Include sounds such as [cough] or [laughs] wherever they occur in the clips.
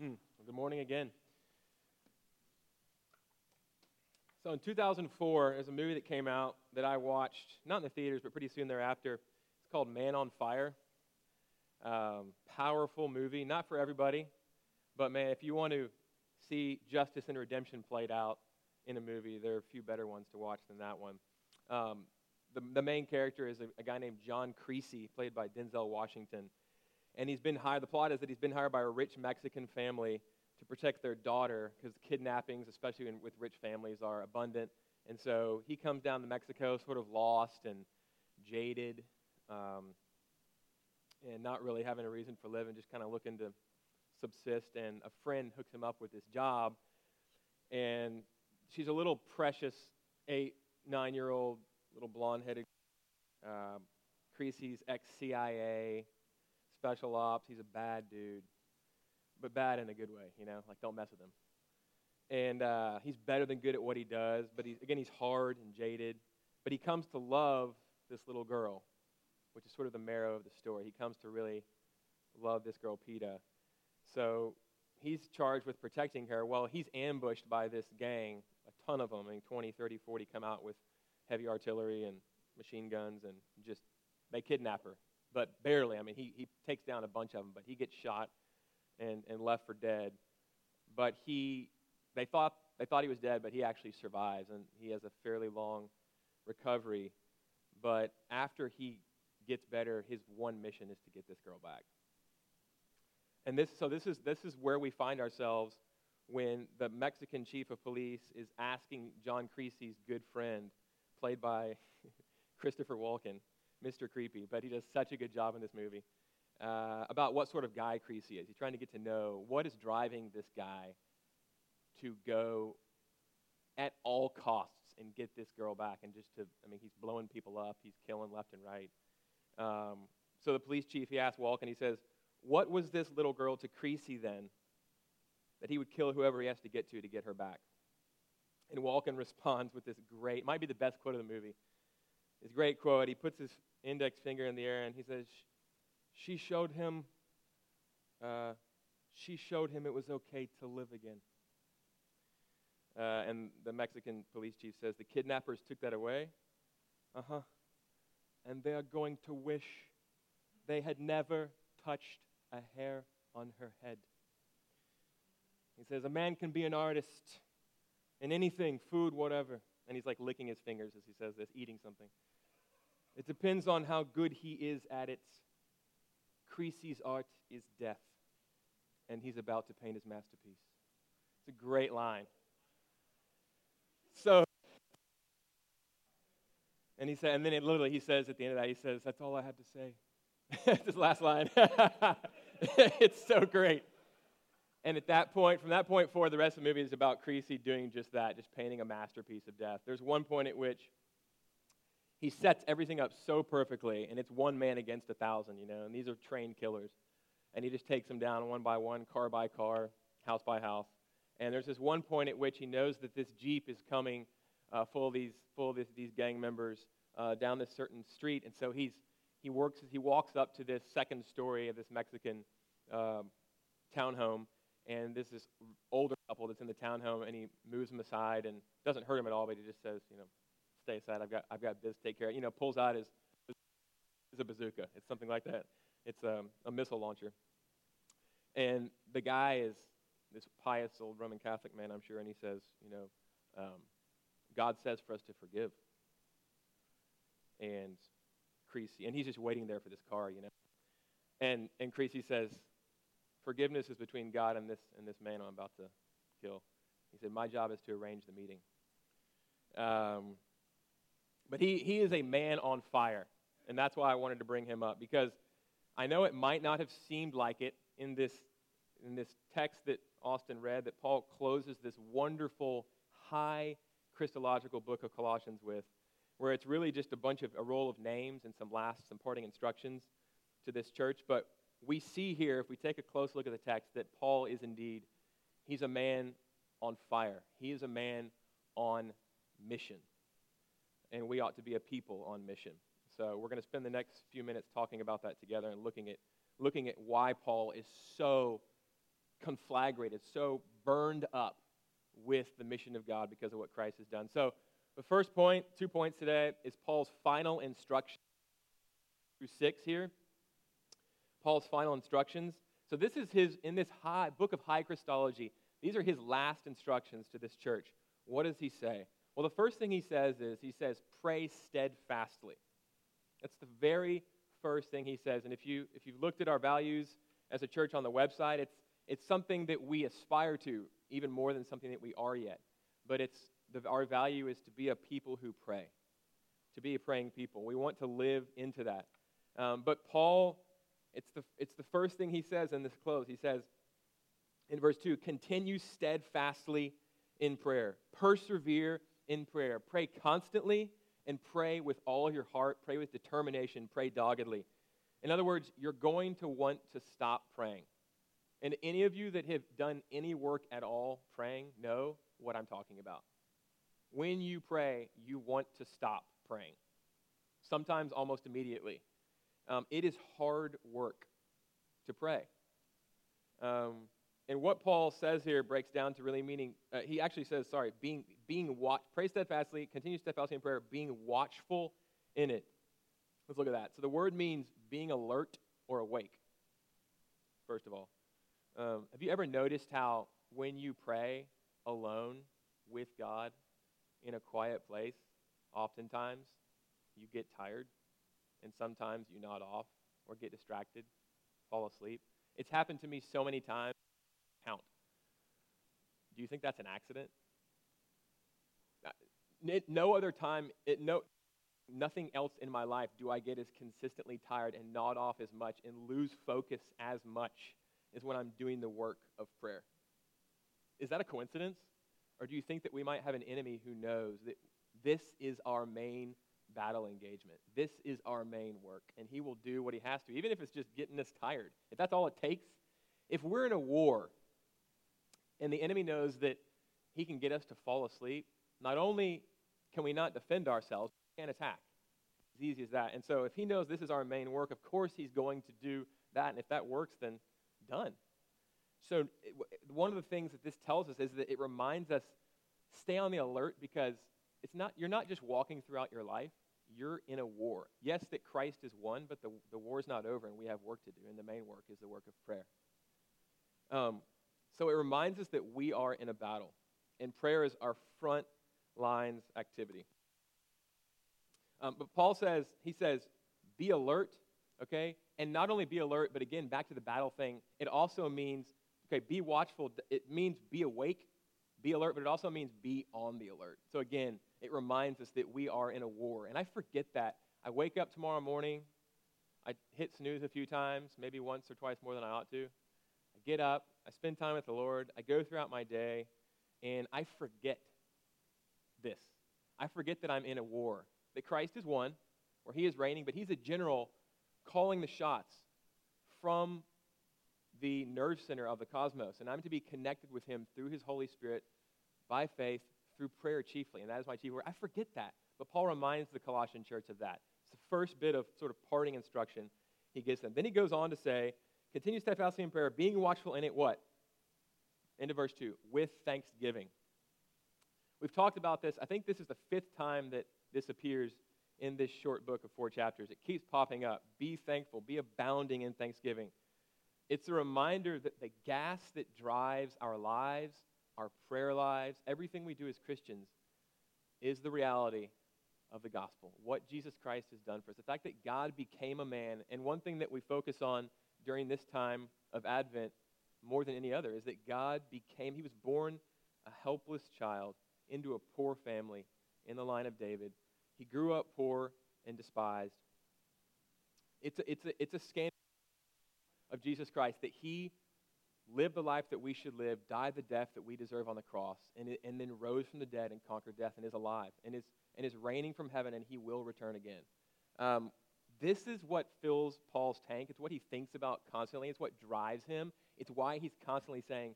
Mm, good morning again. So in 2004, there's a movie that came out that I watched, not in the theaters, but pretty soon thereafter. It's called Man on Fire. Um, powerful movie, not for everybody, but man, if you want to see justice and redemption played out in a movie, there are a few better ones to watch than that one. Um, the, the main character is a, a guy named John Creasy, played by Denzel Washington and he's been hired. The plot is that he's been hired by a rich Mexican family to protect their daughter because kidnappings, especially in, with rich families, are abundant. And so he comes down to Mexico, sort of lost and jaded, um, and not really having a reason for living, just kind of looking to subsist. And a friend hooks him up with this job, and she's a little precious eight, nine-year-old, little blonde-headed, uh, Creasy's ex-CIA special ops. He's a bad dude, but bad in a good way, you know, like don't mess with him. And uh, he's better than good at what he does, but he's, again, he's hard and jaded. But he comes to love this little girl, which is sort of the marrow of the story. He comes to really love this girl, Pita. So he's charged with protecting her. Well, he's ambushed by this gang, a ton of them, I mean, 20, 30, 40 come out with heavy artillery and machine guns and just, they kidnap her but barely. I mean, he, he takes down a bunch of them, but he gets shot and, and left for dead. But he, they thought, they thought he was dead, but he actually survives, and he has a fairly long recovery. But after he gets better, his one mission is to get this girl back. And this, so this is, this is where we find ourselves when the Mexican chief of police is asking John Creasy's good friend, played by [laughs] Christopher Walken, Mr. Creepy, but he does such a good job in this movie. Uh, about what sort of guy Creasy is. He's trying to get to know what is driving this guy to go at all costs and get this girl back. And just to, I mean, he's blowing people up, he's killing left and right. Um, so the police chief, he asks Walken, he says, What was this little girl to Creasy then that he would kill whoever he has to get to to get her back? And Walken responds with this great, might be the best quote of the movie. His great quote. He puts his index finger in the air and he says, She showed him, uh, she showed him it was okay to live again. Uh, and the Mexican police chief says, The kidnappers took that away. Uh huh. And they are going to wish they had never touched a hair on her head. He says, A man can be an artist in anything, food, whatever. And he's like licking his fingers as he says this, eating something. It depends on how good he is at it. Creasy's art is death, and he's about to paint his masterpiece. It's a great line. So, and he said, and then it literally he says at the end of that, he says, "That's all I had to say." [laughs] this last line. [laughs] it's so great. And at that point, from that point forward, the rest of the movie is about Creasy doing just that, just painting a masterpiece of death. There's one point at which he sets everything up so perfectly, and it's one man against a thousand, you know, and these are trained killers. And he just takes them down one by one, car by car, house by house. And there's this one point at which he knows that this Jeep is coming uh, full of these, full of this, these gang members uh, down this certain street. And so he's, he, works, he walks up to this second story of this Mexican uh, townhome, and this is older couple that's in the townhome, and he moves them aside and doesn't hurt him at all, but he just says, you know, stay aside. I've got, I've got this to take care of. You know, pulls out his, is a bazooka. It's something like that. It's um, a missile launcher. And the guy is this pious old Roman Catholic man, I'm sure, and he says, you know, um, God says for us to forgive. And Creasy, and he's just waiting there for this car, you know. And and Creasy says, forgiveness is between God and this and this man I'm about to kill. He said, my job is to arrange the meeting. Um, but he, he is a man on fire. And that's why I wanted to bring him up because I know it might not have seemed like it in this, in this text that Austin read, that Paul closes this wonderful, high Christological book of Colossians with, where it's really just a bunch of a roll of names and some last, some parting instructions to this church. But we see here, if we take a close look at the text, that Paul is indeed, he's a man on fire. He is a man on mission and we ought to be a people on mission. So we're going to spend the next few minutes talking about that together and looking at, looking at why Paul is so conflagrated, so burned up with the mission of God because of what Christ has done. So, the first point, two points today, is Paul's final instruction through six here. Paul's final instructions. So, this is his, in this high, book of high Christology, these are his last instructions to this church. What does he say? Well, the first thing he says is, he says, pray steadfastly. That's the very first thing he says. And if, you, if you've looked at our values as a church on the website, it's, it's something that we aspire to even more than something that we are yet. But it's the, our value is to be a people who pray, to be a praying people. We want to live into that. Um, but Paul, it's the, it's the first thing he says in this close. He says in verse 2 continue steadfastly in prayer, persevere in prayer, pray constantly, and pray with all your heart, pray with determination, pray doggedly. In other words, you're going to want to stop praying. And any of you that have done any work at all praying know what I'm talking about. When you pray, you want to stop praying, sometimes almost immediately. Um, it is hard work to pray. Um, and what Paul says here breaks down to really meaning, uh, he actually says, sorry, being, being watch, pray steadfastly, continue steadfastly in prayer, being watchful in it. Let's look at that. So the word means being alert or awake, first of all. Um, have you ever noticed how when you pray alone with God in a quiet place, oftentimes you get tired and sometimes you nod off or get distracted, fall asleep? It's happened to me so many times. Count. Do you think that's an accident? Uh, no other time, no, nothing else in my life do I get as consistently tired and nod off as much and lose focus as much as when I'm doing the work of prayer. Is that a coincidence? Or do you think that we might have an enemy who knows that this is our main battle engagement? This is our main work, and he will do what he has to, even if it's just getting us tired. If that's all it takes, if we're in a war and the enemy knows that he can get us to fall asleep, not only can we not defend ourselves, we can't attack. As easy as that. And so if he knows this is our main work, of course he's going to do that. And if that works, then done. So, one of the things that this tells us is that it reminds us stay on the alert because it's not, you're not just walking throughout your life, you're in a war. Yes, that Christ is won, but the, the war's not over and we have work to do. And the main work is the work of prayer. Um, so, it reminds us that we are in a battle, and prayer is our front lines activity. Um, but Paul says, he says, be alert okay? And not only be alert, but again, back to the battle thing, it also means, okay, be watchful. It means be awake, be alert, but it also means be on the alert. So again, it reminds us that we are in a war. And I forget that. I wake up tomorrow morning, I hit snooze a few times, maybe once or twice more than I ought to. I get up, I spend time with the Lord, I go throughout my day, and I forget this. I forget that I'm in a war, that Christ is one, where he is reigning, but he's a general calling the shots from the nerve center of the cosmos. And I'm to be connected with him through his Holy Spirit by faith, through prayer chiefly. And that is my chief word. I forget that. But Paul reminds the Colossian church of that. It's the first bit of sort of parting instruction he gives them. Then he goes on to say, continue steadfastly in prayer, being watchful in it what? End of verse 2, with thanksgiving. We've talked about this. I think this is the fifth time that this appears in this short book of four chapters. It keeps popping up. Be thankful, be abounding in thanksgiving. It's a reminder that the gas that drives our lives, our prayer lives, everything we do as Christians is the reality of the gospel, what Jesus Christ has done for us. The fact that God became a man. And one thing that we focus on during this time of Advent more than any other is that God became, he was born a helpless child into a poor family in the line of David he grew up poor and despised. It's a, it's a, it's a scandal of Jesus Christ that he lived the life that we should live, died the death that we deserve on the cross, and, and then rose from the dead and conquered death and is alive and is, and is reigning from heaven, and he will return again. Um, this is what fills Paul's tank. It's what he thinks about constantly. It's what drives him. It's why he's constantly saying,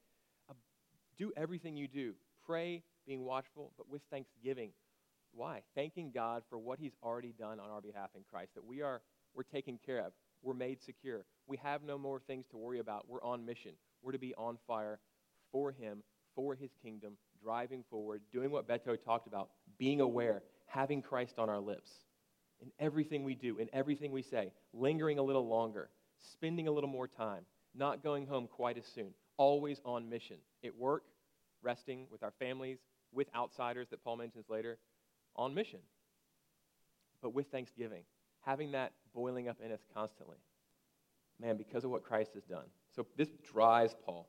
uh, Do everything you do. Pray, being watchful, but with thanksgiving. Why? Thanking God for what He's already done on our behalf in Christ, that we are we're taken care of, we're made secure, we have no more things to worry about. We're on mission. We're to be on fire for Him, for His kingdom, driving forward, doing what Beto talked about, being aware, having Christ on our lips. In everything we do, in everything we say, lingering a little longer, spending a little more time, not going home quite as soon, always on mission. At work, resting with our families, with outsiders that Paul mentions later, on mission. But with thanksgiving, having that boiling up in us constantly. Man, because of what Christ has done. So this drives Paul.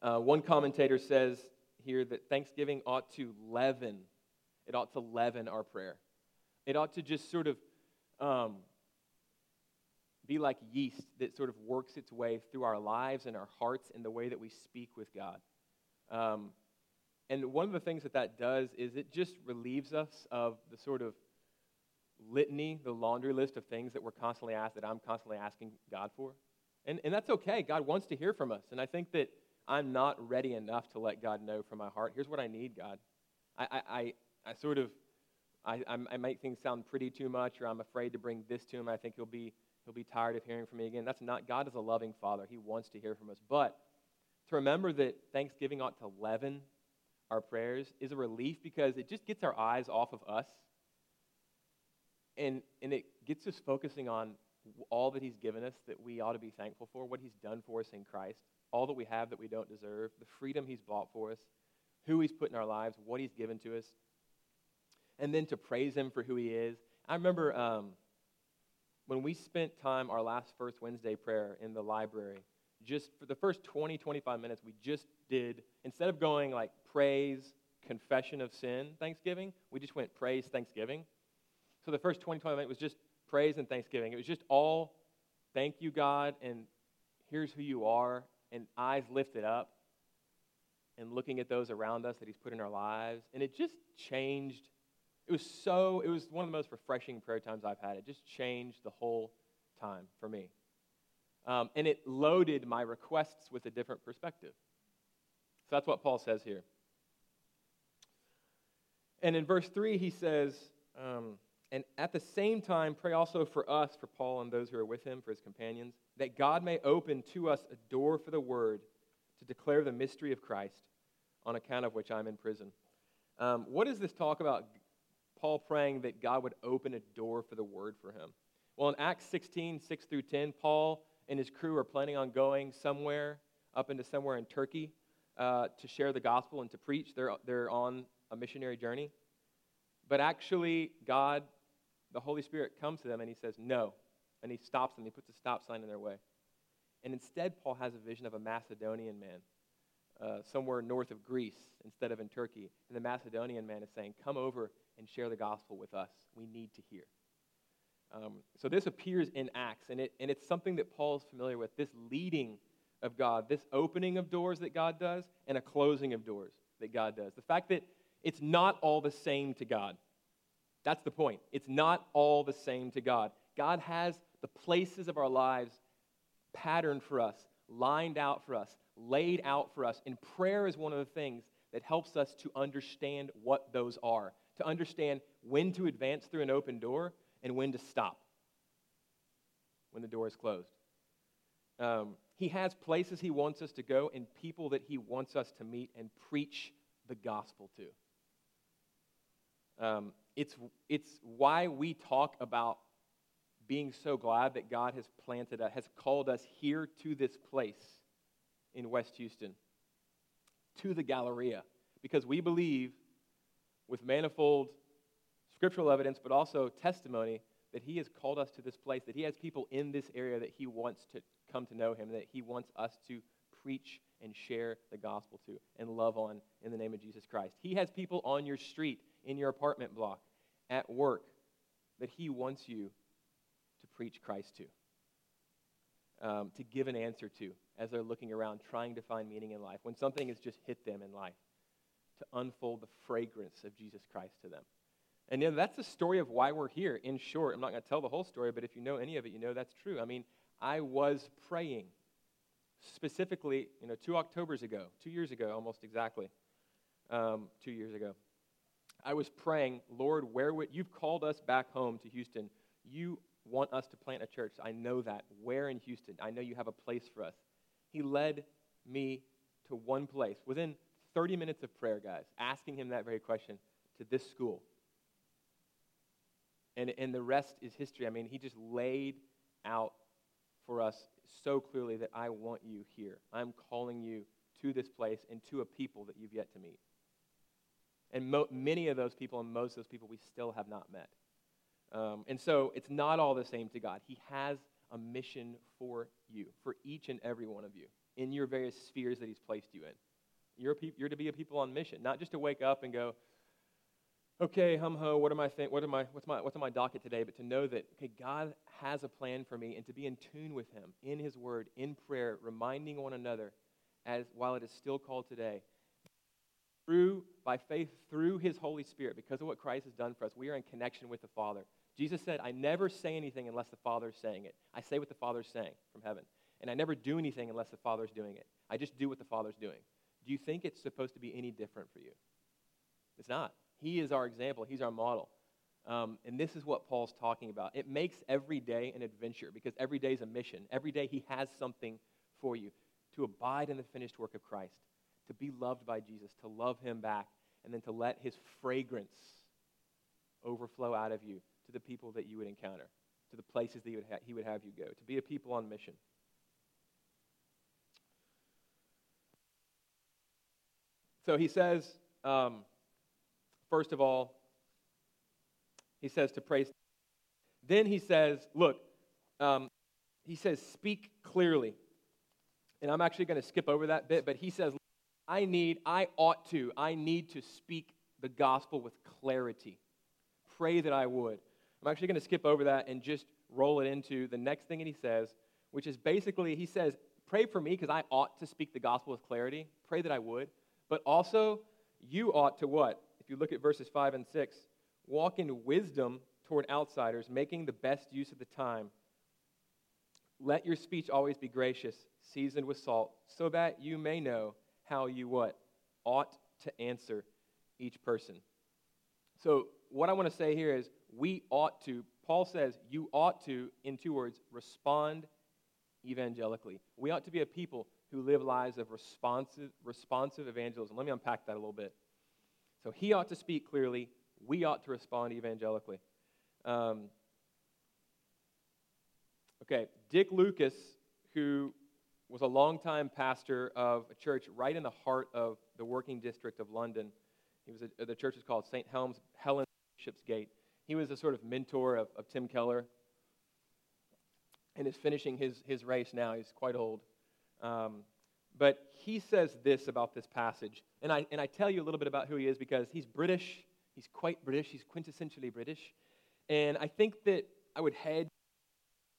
Uh, one commentator says here that thanksgiving ought to leaven, it ought to leaven our prayer. It ought to just sort of um, be like yeast that sort of works its way through our lives and our hearts in the way that we speak with God. Um, and one of the things that that does is it just relieves us of the sort of litany, the laundry list of things that we're constantly asked, that I'm constantly asking God for. And, and that's okay. God wants to hear from us. And I think that I'm not ready enough to let God know from my heart, here's what I need, God. I, I, I, I sort of, I, I make things sound pretty too much, or I'm afraid to bring this to him. I think he'll be, he'll be tired of hearing from me again. That's not, God is a loving Father. He wants to hear from us. But to remember that Thanksgiving ought to leaven our prayers is a relief because it just gets our eyes off of us and, and it gets us focusing on all that He's given us that we ought to be thankful for, what He's done for us in Christ, all that we have that we don't deserve, the freedom He's bought for us, who He's put in our lives, what He's given to us, and then to praise Him for who He is. I remember um, when we spent time, our last First Wednesday prayer in the library, just for the first 20, 25 minutes, we just did, instead of going like praise, confession of sin, Thanksgiving, we just went praise, Thanksgiving. So the first 20, 25 minutes was just praise and thanksgiving. It was just all thank you, God, and here's who you are, and eyes lifted up, and looking at those around us that He's put in our lives. And it just changed. It was so, it was one of the most refreshing prayer times I've had. It just changed the whole time for me. Um, and it loaded my requests with a different perspective. So that's what Paul says here. And in verse 3, he says, um, and at the same time, pray also for us, for Paul and those who are with him, for his companions, that God may open to us a door for the word to declare the mystery of Christ, on account of which I'm in prison. Um, what does this talk about? Paul praying that God would open a door for the word for him. Well, in Acts 16, 6 through 10, Paul and his crew are planning on going somewhere, up into somewhere in Turkey, uh, to share the gospel and to preach. They're, they're on a missionary journey. But actually, God the Holy Spirit comes to them and he says, No. And he stops them. He puts a stop sign in their way. And instead, Paul has a vision of a Macedonian man uh, somewhere north of Greece instead of in Turkey. And the Macedonian man is saying, Come over and share the gospel with us. We need to hear. Um, so this appears in Acts, and, it, and it's something that Paul's familiar with this leading of God, this opening of doors that God does, and a closing of doors that God does. The fact that it's not all the same to God. That's the point. It's not all the same to God. God has the places of our lives patterned for us, lined out for us, laid out for us. And prayer is one of the things that helps us to understand what those are, to understand when to advance through an open door and when to stop when the door is closed. Um, he has places he wants us to go and people that he wants us to meet and preach the gospel to. Um, it's, it's why we talk about being so glad that God has planted us, has called us here to this place in West Houston, to the Galleria, because we believe with manifold scriptural evidence, but also testimony, that He has called us to this place, that He has people in this area that He wants to come to know Him, that He wants us to preach and share the gospel to and love on in the name of Jesus Christ. He has people on your street in your apartment block, at work, that He wants you to preach Christ to, um, to give an answer to as they're looking around trying to find meaning in life, when something has just hit them in life, to unfold the fragrance of Jesus Christ to them. And you know, that's the story of why we're here. In short, I'm not going to tell the whole story, but if you know any of it, you know that's true. I mean, I was praying specifically, you know, two Octobers ago, two years ago, almost exactly, um, two years ago. I was praying, Lord, where would you've called us back home to Houston? You want us to plant a church. I know that. Where in Houston? I know you have a place for us. He led me to one place within 30 minutes of prayer, guys, asking him that very question to this school. And, and the rest is history. I mean, he just laid out for us so clearly that I want you here. I'm calling you to this place and to a people that you've yet to meet. And mo- many of those people and most of those people we still have not met. Um, and so it's not all the same to God. He has a mission for you, for each and every one of you, in your various spheres that He's placed you in. You're, pe- you're to be a people on mission, not just to wake up and go, okay, hum ho, what am I think? What am I? What's my what's on my docket today? But to know that okay, God has a plan for me, and to be in tune with Him in His Word, in prayer, reminding one another, as while it is still called today, through by faith through His Holy Spirit, because of what Christ has done for us, we are in connection with the Father. Jesus said, "I never say anything unless the Father is saying it. I say what the Father is saying from heaven, and I never do anything unless the Father is doing it. I just do what the Father is doing." Do you think it's supposed to be any different for you? It's not. He is our example, He's our model. Um, and this is what Paul's talking about. It makes every day an adventure because every day is a mission. Every day He has something for you to abide in the finished work of Christ, to be loved by Jesus, to love Him back, and then to let His fragrance overflow out of you to the people that you would encounter, to the places that would, ha- he would have you go, to be a people on mission. So he says, um, first of all, he says to praise. Then he says, look, um, he says, speak clearly. And I'm actually going to skip over that bit, but he says, I need, I ought to, I need to speak the gospel with clarity. Pray that I would. I'm actually going to skip over that and just roll it into the next thing that he says, which is basically, he says, pray for me because I ought to speak the gospel with clarity. Pray that I would. But also, you ought to what? If you look at verses 5 and 6, walk in wisdom toward outsiders, making the best use of the time. Let your speech always be gracious, seasoned with salt, so that you may know how you what? Ought to answer each person. So, what I want to say here is we ought to, Paul says, you ought to, in two words, respond evangelically. We ought to be a people who live lives of responsive, responsive evangelism. Let me unpack that a little bit. So he ought to speak clearly. We ought to respond evangelically. Um, okay, Dick Lucas, who was a longtime pastor of a church right in the heart of the working district of London. He was a, the church is called St. Helens, Helen Bishopsgate. He was a sort of mentor of, of Tim Keller and is finishing his, his race now. He's quite old. Um, but he says this about this passage. And I, and I tell you a little bit about who he is because he's British. He's quite British. He's quintessentially British. And I think that I would hedge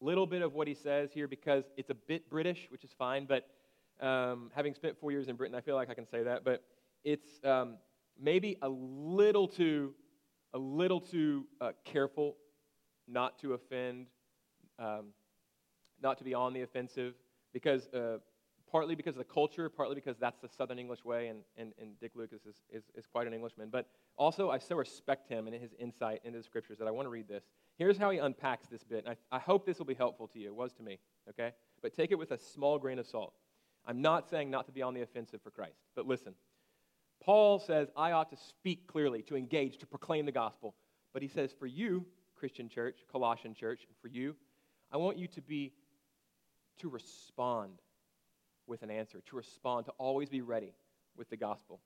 a little bit of what he says here because it's a bit British, which is fine. But um, having spent four years in Britain, I feel like I can say that. But it's um, maybe a little too, a little too uh, careful not to offend, um, not to be on the offensive, because uh, partly because of the culture, partly because that's the Southern English way, and, and, and Dick Lucas is, is, is quite an Englishman. But also, I so respect him and his insight into the scriptures that I want to read this. Here's how he unpacks this bit. And I, I hope this will be helpful to you. It was to me, okay? But take it with a small grain of salt. I'm not saying not to be on the offensive for Christ, but listen. Paul says, I ought to speak clearly, to engage, to proclaim the gospel. But he says, for you, Christian church, Colossian church, for you, I want you to be, to respond with an answer, to respond, to always be ready with the gospel.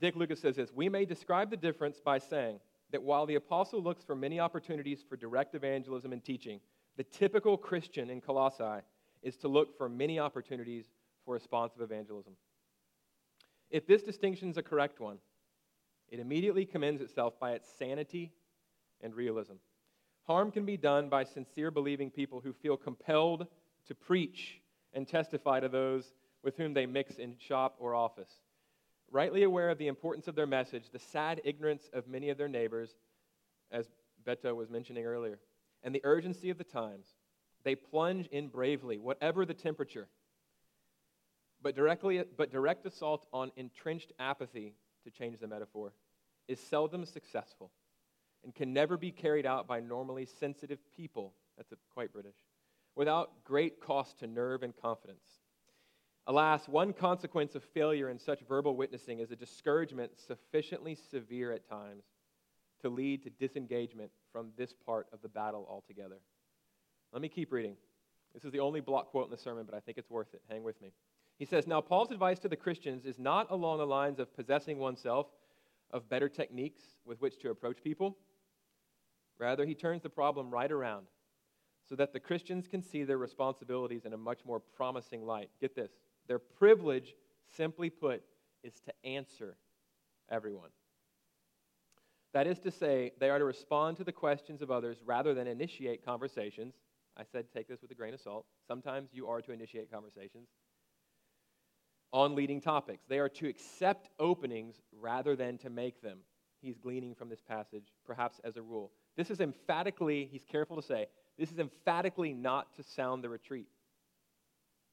Dick Lucas says this We may describe the difference by saying that while the apostle looks for many opportunities for direct evangelism and teaching, the typical Christian in Colossae is to look for many opportunities for responsive evangelism. If this distinction is a correct one, it immediately commends itself by its sanity and realism. Harm can be done by sincere believing people who feel compelled to preach and testify to those with whom they mix in shop or office. Rightly aware of the importance of their message, the sad ignorance of many of their neighbors, as Beto was mentioning earlier, and the urgency of the times, they plunge in bravely, whatever the temperature. But, directly, but direct assault on entrenched apathy, to change the metaphor, is seldom successful and can never be carried out by normally sensitive people That's a, quite British. Without great cost to nerve and confidence. Alas, one consequence of failure in such verbal witnessing is a discouragement sufficiently severe at times to lead to disengagement from this part of the battle altogether. Let me keep reading. This is the only block quote in the sermon, but I think it's worth it. Hang with me. He says, Now, Paul's advice to the Christians is not along the lines of possessing oneself of better techniques with which to approach people. Rather, he turns the problem right around so that the Christians can see their responsibilities in a much more promising light. Get this their privilege, simply put, is to answer everyone. That is to say, they are to respond to the questions of others rather than initiate conversations. I said take this with a grain of salt. Sometimes you are to initiate conversations on leading topics. They are to accept openings rather than to make them. He's gleaning from this passage, perhaps as a rule. This is emphatically, he's careful to say, this is emphatically not to sound the retreat.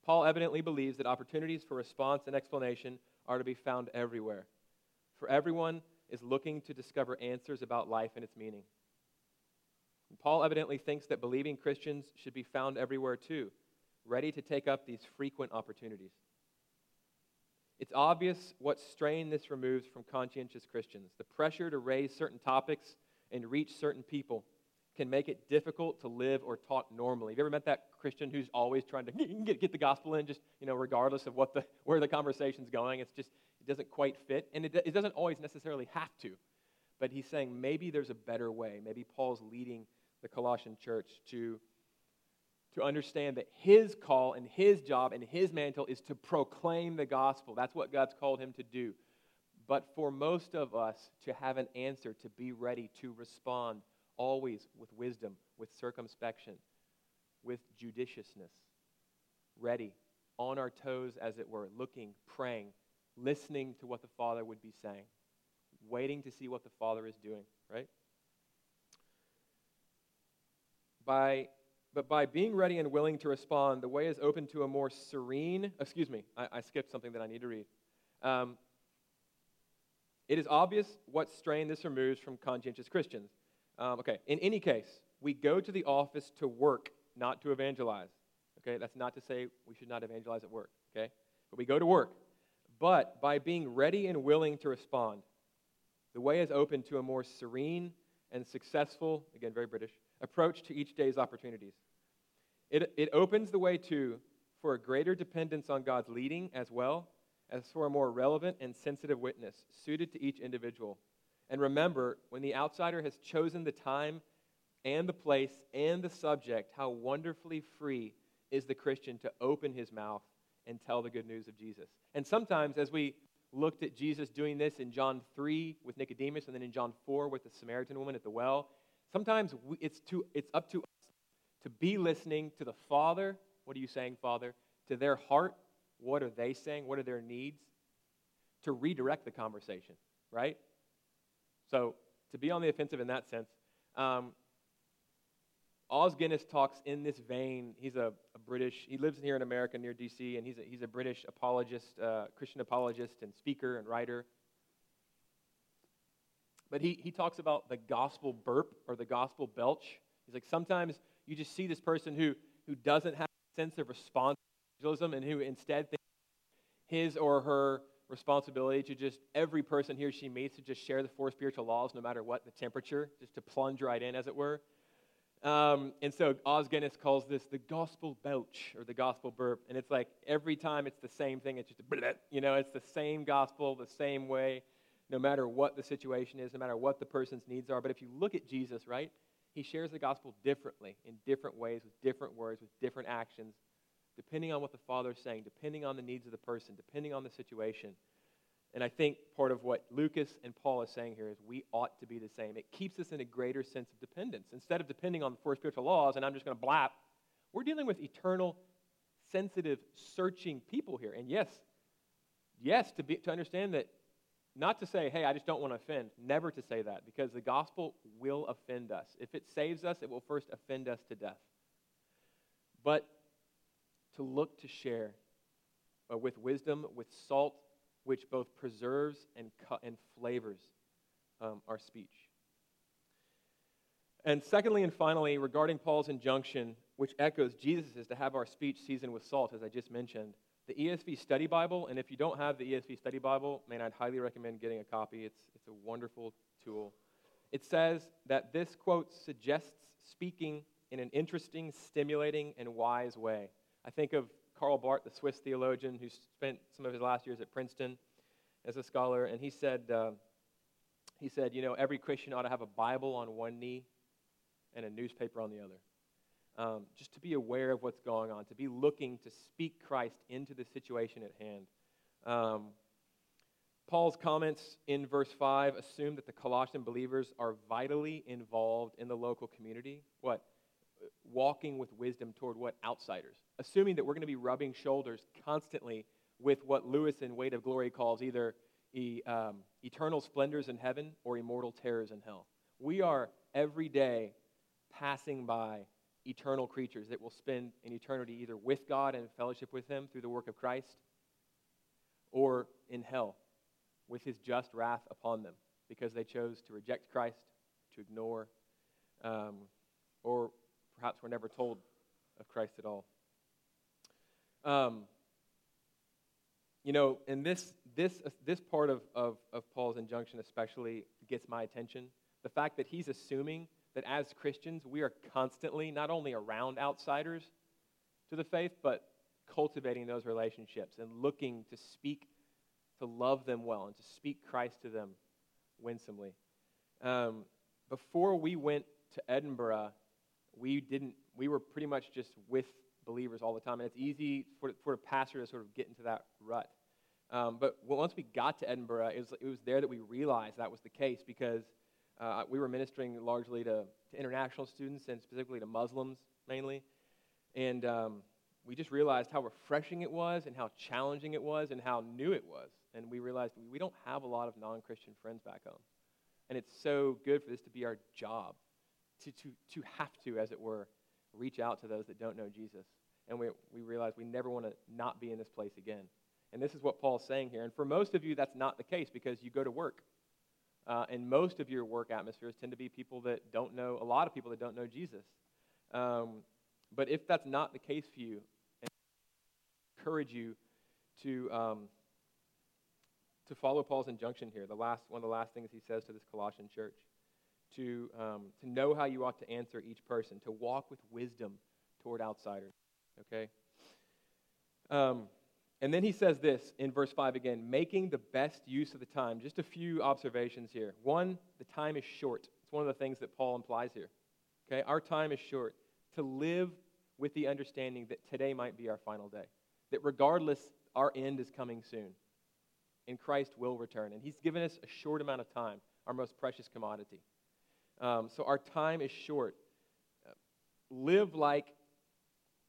Paul evidently believes that opportunities for response and explanation are to be found everywhere. For everyone is looking to discover answers about life and its meaning. And Paul evidently thinks that believing Christians should be found everywhere too, ready to take up these frequent opportunities. It's obvious what strain this removes from conscientious Christians. The pressure to raise certain topics and reach certain people can make it difficult to live or talk normally. Have you ever met that Christian who's always trying to get, get the gospel in, just you know, regardless of what the where the conversation's going? It's just it doesn't quite fit, and it, it doesn't always necessarily have to. But he's saying maybe there's a better way. Maybe Paul's leading the Colossian church to to understand that his call and his job and his mantle is to proclaim the gospel. That's what God's called him to do. But for most of us to have an answer, to be ready to respond always with wisdom, with circumspection, with judiciousness, ready, on our toes, as it were, looking, praying, listening to what the Father would be saying, waiting to see what the Father is doing, right? By but by being ready and willing to respond, the way is open to a more serene, excuse me, I, I skipped something that I need to read. Um, it is obvious what strain this removes from conscientious Christians. Um, okay, in any case, we go to the office to work, not to evangelize. Okay, that's not to say we should not evangelize at work, okay? But we go to work. But by being ready and willing to respond, the way is open to a more serene and successful, again, very British, approach to each day's opportunities. It, it opens the way, to for a greater dependence on God's leading as well as for a more relevant and sensitive witness suited to each individual. And remember, when the outsider has chosen the time and the place and the subject, how wonderfully free is the Christian to open his mouth and tell the good news of Jesus. And sometimes, as we looked at Jesus doing this in John 3 with Nicodemus and then in John 4 with the Samaritan woman at the well, sometimes we, it's, it's up to us to be listening to the Father. What are you saying, Father? To their heart. What are they saying? What are their needs? To redirect the conversation, right? So, to be on the offensive in that sense. Um, Os Guinness talks in this vein. He's a, a, British, he lives here in America near D.C., and he's a, he's a British apologist, uh, Christian apologist, and speaker and writer. But he, he talks about the gospel burp or the gospel belch. He's like, sometimes you just see this person who, who doesn't have a sense of responsibility and who instead thinks his or her responsibility to just every person he or she meets to just share the four spiritual laws no matter what the temperature, just to plunge right in, as it were. Um, and so Os Guinness calls this the gospel belch or the gospel burp. And it's like every time it's the same thing. It's just you know, it's the same gospel, the same way, no matter what the situation is, no matter what the person's needs are. But if you look at Jesus, right, he shares the gospel differently, in different ways, with different words, with different actions, depending on what the Father is saying, depending on the needs of the person, depending on the situation. And I think part of what Lucas and Paul is saying here is we ought to be the same. It keeps us in a greater sense of dependence. Instead of depending on the four spiritual laws, and I'm just going to blap, we're dealing with eternal, sensitive, searching people here. And yes, yes, to, be, to understand that not to say, hey, I just don't want to offend. Never to say that, because the gospel will offend us. If it saves us, it will first offend us to death. But to look to share uh, with wisdom, with salt, which both preserves and, cu- and flavors um, our speech. And secondly and finally, regarding Paul's injunction, which echoes Jesus' to have our speech seasoned with salt, as I just mentioned, the ESV Study Bible, and if you don't have the ESV Study Bible, man, I'd highly recommend getting a copy. It's, it's a wonderful tool. It says that this quote suggests speaking in an interesting, stimulating, and wise way. I think of Karl Barth, the Swiss theologian who spent some of his last years at Princeton as a scholar, and he said, uh, he said, you know, every Christian ought to have a Bible on one knee and a newspaper on the other um, just to be aware of what's going on, to be looking to speak Christ into the situation at hand. Um, Paul's comments in verse 5 assume that the Colossian believers are vitally involved in the local community. What? Walking with wisdom toward what? Outsiders. Assuming that we're going to be rubbing shoulders constantly with what Lewis in Weight of Glory calls either e, um, eternal splendors in heaven or immortal terrors in hell. We are every day passing by eternal creatures that will spend an eternity either with God and fellowship with Him through the work of Christ or in hell with His just wrath upon them because they chose to reject Christ, to ignore, um, or perhaps were never told of Christ at all. Um, you know, and this, this, this part of, of, of Paul's injunction especially gets my attention. The fact that he's assuming that as Christians, we are constantly not only around outsiders to the faith, but cultivating those relationships and looking to speak, to love them well, and to speak Christ to them winsomely. Um, before we went to Edinburgh, we didn't. We were pretty much just with believers all the time, and it's easy for, for a pastor to sort of get into that rut. Um, but once we got to Edinburgh, it was, it was there that we realized that was the case because uh, we were ministering largely to, to, international students and specifically to Muslims mainly. And um, we just realized how refreshing it was and how challenging it was and how new it was. And we realized we don't have a lot of non Christian friends back home. And it's so good for this to be our job, to, to, to have to, as it were, reach out to those that don't know Jesus. And we, we realize we never want to not be in this place again. And this is what Paul's saying here. And for most of you, that's not the case because you go to work uh, and most of your work atmospheres tend to be people that don't know, a lot of people that don't know Jesus. Um, but if that's not the case for you, I encourage you to, um, to follow Paul's injunction here, the last, one of the last things he says to this Colossian church. To, um, to know how you ought to answer each person, to walk with wisdom toward outsiders. Okay? Um, and then he says this in verse 5 again making the best use of the time. Just a few observations here. One, the time is short. It's one of the things that Paul implies here. Okay, our time is short. To live with the understanding that today might be our final day, that regardless, our end is coming soon, and Christ will return. And he's given us a short amount of time, our most precious commodity. Um, so our time is short. Live like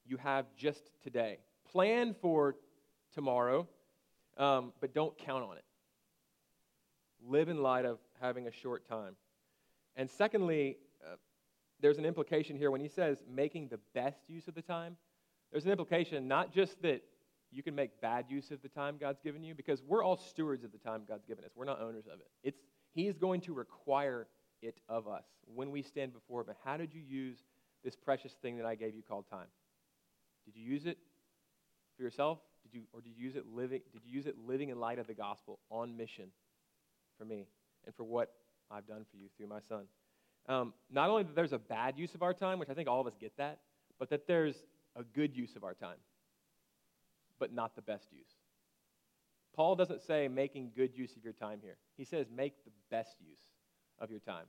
you have just today. Plan for tomorrow, um, but don't count on it. Live in light of having a short time. And secondly, uh, there's an implication here when he says making the best use of the time. There's an implication not just that you can make bad use of the time God's given you, because we're all stewards of the time God's given us. We're not owners of it. It's, he is going to require it of us when we stand before Him. How did you use this precious thing that I gave you called time? Did you use it for yourself? Did you, or did you use it living? Did you use it living in light of the gospel on mission for me and for what I've done for you through my son? Um, not only that there's a bad use of our time, which I think all of us get that, but that there's a good use of our time, but not the best use. Paul doesn't say making good use of your time here. He says make the best use of your time.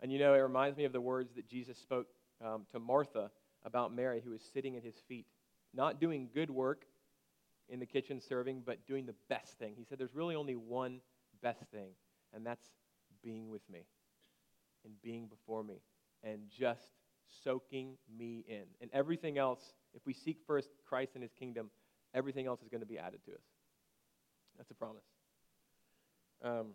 And you know, it reminds me of the words that Jesus spoke um, to Martha about Mary, who was sitting at his feet, not doing good work, in the kitchen serving, but doing the best thing. He said there's really only one best thing, and that's being with me and being before me and just soaking me in. And everything else, if we seek first Christ and his kingdom, everything else is going to be added to us. That's a promise. Um,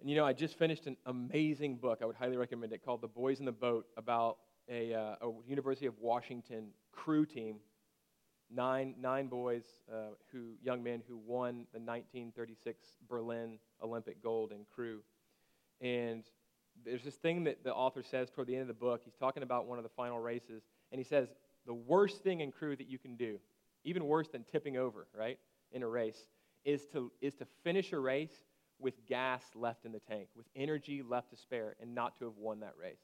and you know, I just finished an amazing book. I would highly recommend it called The Boys in the Boat about a, uh, a University of Washington crew team nine, nine boys, uh, who, young men who won the 1936 Berlin Olympic gold in crew. And there's this thing that the author says toward the end of the book. He's talking about one of the final races, and he says, The worst thing in crew that you can do, even worse than tipping over, right, in a race, is to, is to finish a race with gas left in the tank, with energy left to spare, and not to have won that race.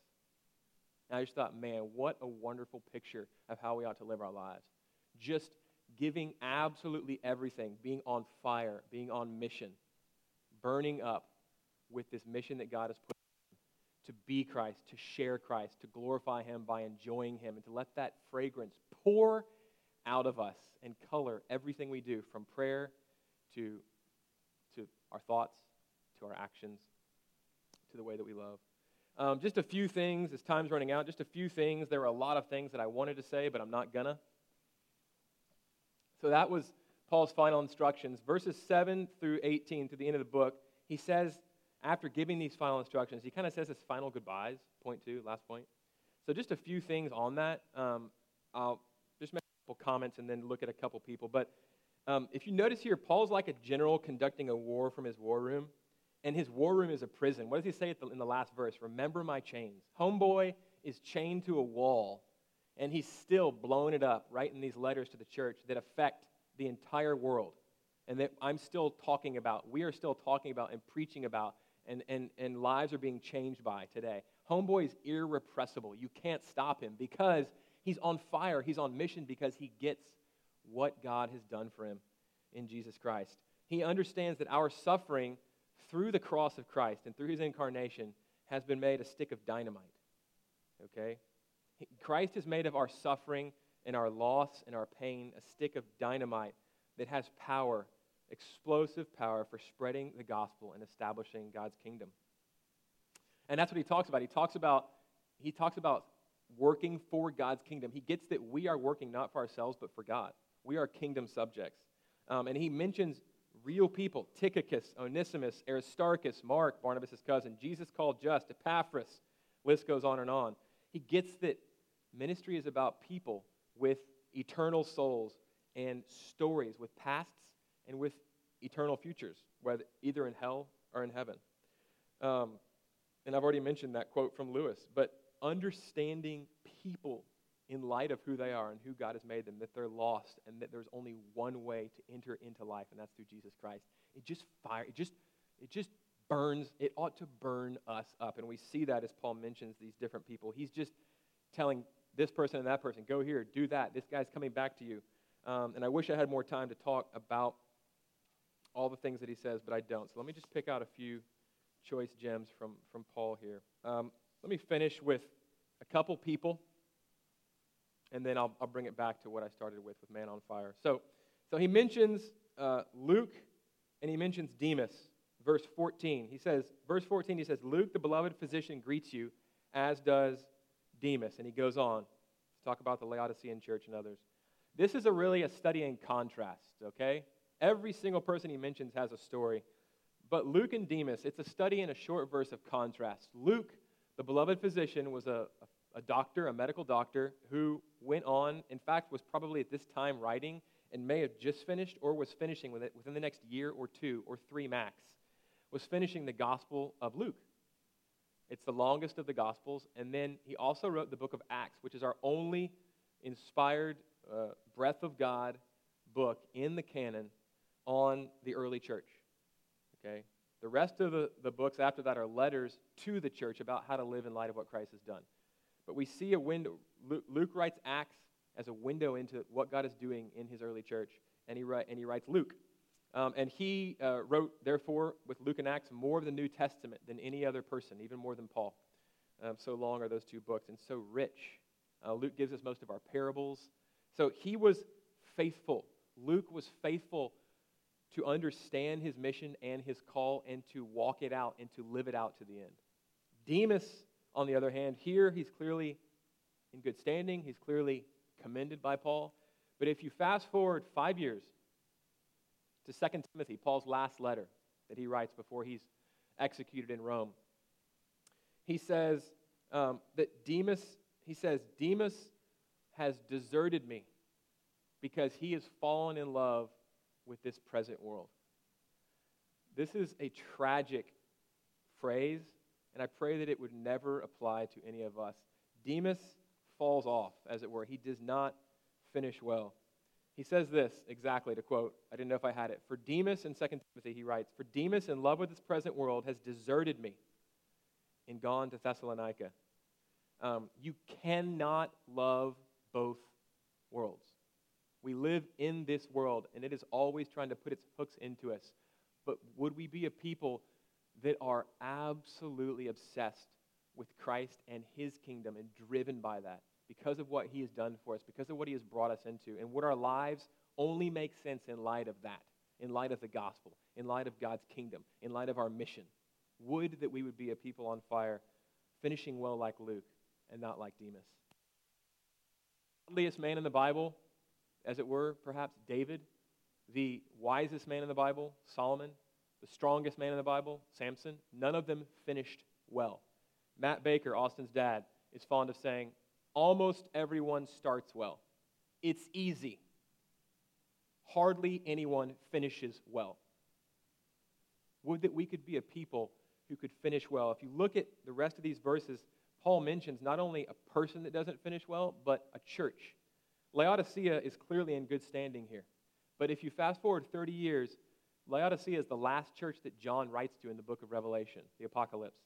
And I just thought, man, what a wonderful picture of how we ought to live our lives. Just giving absolutely everything, being on fire, being on mission, burning up with this mission that God has put to be Christ, to share Christ, to glorify Him by enjoying Him, and to let that fragrance pour out of us and color everything we do from prayer to, to our thoughts, to our actions, to the way that we love. Um, just a few things, as time's running out, just a few things. There were a lot of things that I wanted to say, but I'm not gonna. So that was Paul's final instructions. Verses 7 through 18, to the end of the book, he says, after giving these final instructions, he kind of says his final goodbyes, point two, last point. So just a few things on that. Um, I'll just make a couple comments and then look at a couple people. But um, if you notice here, Paul's like a general conducting a war from his war room, and his war room is a prison. What does he say the, in the last verse? Remember my chains. Homeboy is chained to a wall, and he's still blowing it up, writing these letters to the church that affect the entire world, and that I'm still talking about, we are still talking about and preaching about and, and, and lives are being changed by today. Homeboy is irrepressible. You can't stop him because he's on fire. He's on mission because he gets what God has done for him in Jesus Christ. He understands that our suffering through the cross of Christ and through his incarnation has been made a stick of dynamite. Okay? Christ has made of our suffering and our loss and our pain a stick of dynamite that has power explosive power for spreading the gospel and establishing God's kingdom. And that's what he talks about. He talks about he talks about working for God's kingdom. He gets that we are working not for ourselves but for God. We are kingdom subjects. Um, and he mentions real people Tychicus, Onesimus, Aristarchus, Mark, Barnabas' cousin, Jesus called Justus, Epaphras. List goes on and on. He gets that ministry is about people with eternal souls and stories, with pasts and with eternal futures, whether either in hell or in heaven. Um, and I've already mentioned that quote from Lewis, but understanding people in light of who they are and who God has made them, that they're lost and that there's only one way to enter into life, and that's through Jesus Christ. It just fire, it just, it just burns, it ought to burn us up. And we see that as Paul mentions these different people. He's just telling this person and that person, go here, do that. This guy's coming back to you. Um, and I wish I had more time to talk about all the things that he says, but I don't. So let me just pick out a few choice gems from, from Paul here. Um, let me finish with a couple people, and then I'll, I'll bring it back to what I started with, with Man on Fire. So, so he mentions uh, Luke, and he mentions Demas. Verse 14, he says, verse 14, he says, Luke, the beloved physician, greets you, as does Demas. And he goes on to talk about the Laodicean church and others. This is a really a study in contrast, okay? Every single person he mentions has a story. But Luke and Demas, it's a study in a short verse of contrast. Luke, the beloved physician, was a, a doctor, a medical doctor, who went on, in fact, was probably at this time writing and may have just finished or was finishing with it within the next year or two or three max, was finishing the Gospel of Luke. It's the longest of the Gospels. And then he also wrote the book of Acts, which is our only inspired uh, breath of God book in the canon on the early church. Okay? The rest of the, the books after that are letters to the church about how to live in light of what Christ has done. But we see a window. Luke, writes Acts as a window into what God is doing in his early church, and he, write, and he writes Luke. Um, and he uh, wrote, therefore, with Luke and Acts, more of the New Testament than any other person, even more than Paul. Um, so long are those two books and so rich. Uh, Luke gives us most of our parables. So he was faithful. Luke was faithful to understand his mission and his call and to walk it out and to live it out to the end. Demas, on the other hand, here he's clearly in good standing. He's clearly commended by Paul. But if you fast forward five years to 2 Timothy, Paul's last letter that he writes before he's executed in Rome, he says um, that Demas, he says, Demas has deserted me because he has fallen in love with this present world. This is a tragic phrase, and I pray that it would never apply to any of us. Demas falls off, as it were. He does not finish well. He says this exactly to quote, I didn't know if I had it. For Demas in 2 Timothy, he writes, For Demas, in love with this present world, has deserted me and gone to Thessalonica. Um, you cannot love both worlds. We live in this world, and it is always trying to put its hooks into us. But would we be a people that are absolutely obsessed with Christ and his kingdom and driven by that because of what he has done for us, because of what he has brought us into? And would our lives only make sense in light of that, in light of the gospel, in light of God's kingdom, in light of our mission? Would that we would be a people on fire, finishing well like Luke and not like Demas. Godliest man in the Bible, as it were, perhaps David, the wisest man in the Bible, Solomon, the strongest man in the Bible, Samson, none of them finished well. Matt Baker, Austin's dad, is fond of saying, almost everyone starts well. It's easy. Hardly anyone finishes well. Would that we could be a people who could finish well. If you look at the rest of these verses, Paul mentions not only a person that doesn't finish well, but a church. Laodicea is clearly in good standing here. But if you fast forward 30 years, Laodicea is the last church that John writes to in the book of Revelation, the Apocalypse.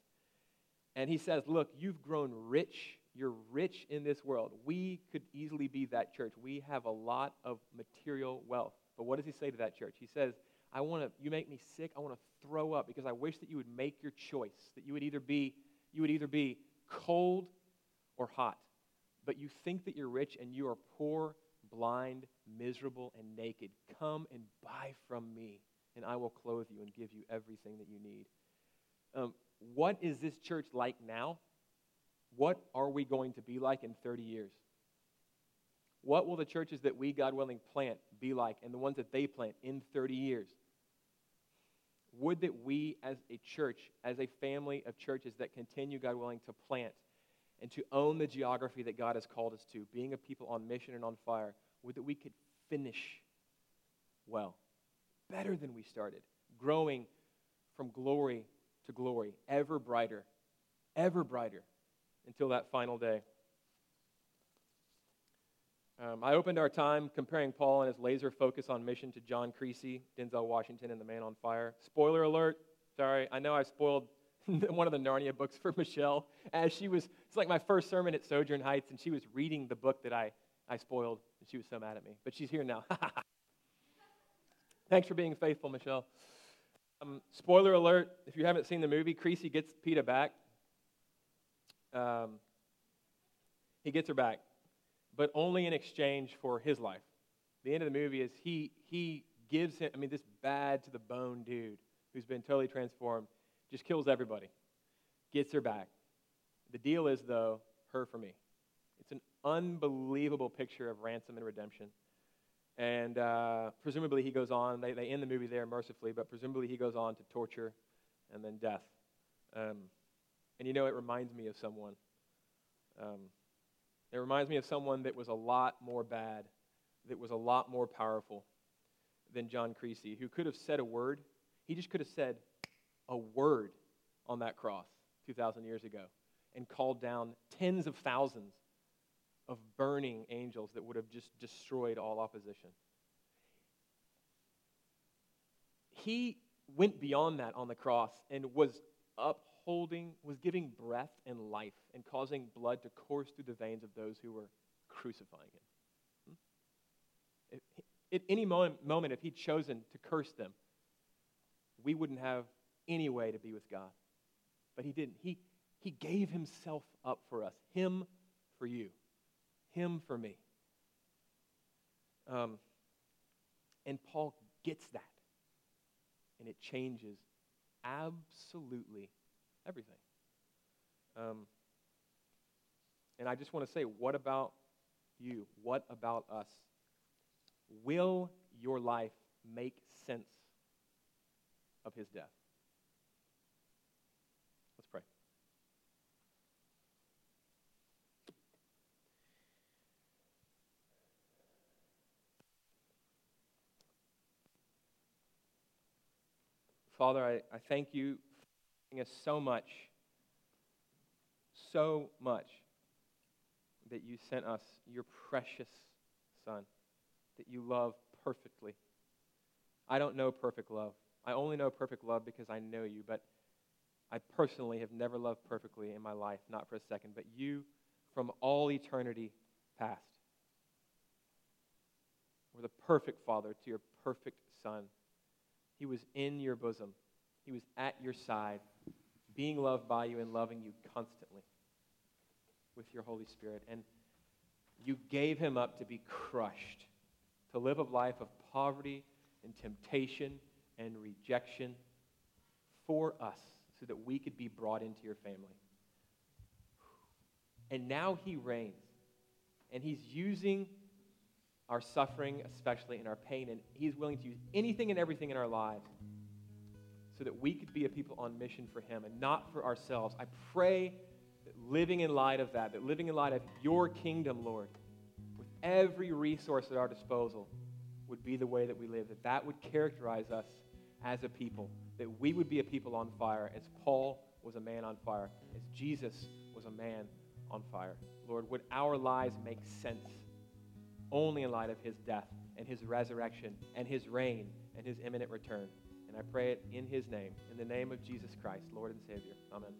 And he says, Look, you've grown rich. You're rich in this world. We could easily be that church. We have a lot of material wealth. But what does he say to that church? He says, I want to, you make me sick. I want to throw up because I wish that you would make your choice, that you would either be, you would either be cold or hot. But you think that you're rich and you are poor, blind, miserable, and naked. Come and buy from me, and I will clothe you and give you everything that you need. Um, what is this church like now? What are we going to be like in 30 years? What will the churches that we, God willing, plant be like and the ones that they plant in 30 years? Would that we, as a church, as a family of churches that continue, God willing, to plant and to own the geography that God has called us to, being a people on mission and on fire, would that we could finish well, better than we started, growing from glory to glory, ever brighter, ever brighter, until that final day. Um, I opened our time comparing Paul and his laser focus on mission to John Creasy, Denzel Washington, and The Man on Fire. Spoiler alert. Sorry, I know I spoiled [laughs] one of the Narnia books for Michelle as she was, it's like my first sermon at Sojourn Heights, and she was reading the book that I, I spoiled, and she was so mad at me. But she's here now. [laughs] Thanks for being faithful, Michelle. Um, spoiler alert if you haven't seen the movie, Creasy gets Pita back. Um, he gets her back but only in exchange for his life. The end of the movie is he, he gives him, I mean, this bad to the bone dude who's been totally transformed, just kills everybody, gets her back. The deal is, though, her for me. It's an unbelievable picture of ransom and redemption. And uh, presumably he goes on, they, they end the movie there mercifully, but presumably he goes on to torture and then death. Um, and you know, it reminds me of someone. Um, it reminds me of someone that was a lot more bad, that was a lot more powerful than John Creasy, who could have said a word. He just could have said a word on that cross 2,000 years ago and called down tens of thousands of burning angels that would have just destroyed all opposition. He went beyond that on the cross and was upholding, was giving breath and life and causing blood to course through the veins of those who were crucifying him. Hmm? At any moment, moment, if he'd chosen to curse them, we wouldn't have any way to be with God. But he didn't. He, he gave himself up for us, him for you, him for me. Um, and Paul gets that. And it changes absolutely everything. Um, and I just want to say, what about you? What about us? Will your life make sense of his death? Let's pray. Father, I, I thank you for us so much, so much that you sent us your precious Son, that you love perfectly. I don't know perfect love. I only know perfect love because I know you, but I personally have never loved perfectly in my life, not for a second. But you, from all eternity past, were the perfect Father to your perfect Son. He was in your bosom, He was at your side, being loved by you and loving you constantly with your Holy Spirit. And you gave Him up to be crushed, to live a life of poverty and temptation and rejection for us so that we could be brought into your family. And now he reigns. And he's using our suffering, especially in our pain, and he's willing to use anything and everything in our lives so that we could be a people on mission for him and not for ourselves. I pray that living in light of that, that living in light of your kingdom, Lord, with every resource at our disposal, would be the way that we live, that that would characterize us as a people, that we would be a people on fire as Paul was a man on fire, as Jesus was a man on fire. Lord, would our lives make sense only in light of his death and his resurrection and his reign and his imminent return? And I pray it in his name, in the name of Jesus Christ, Lord and Savior. Amen.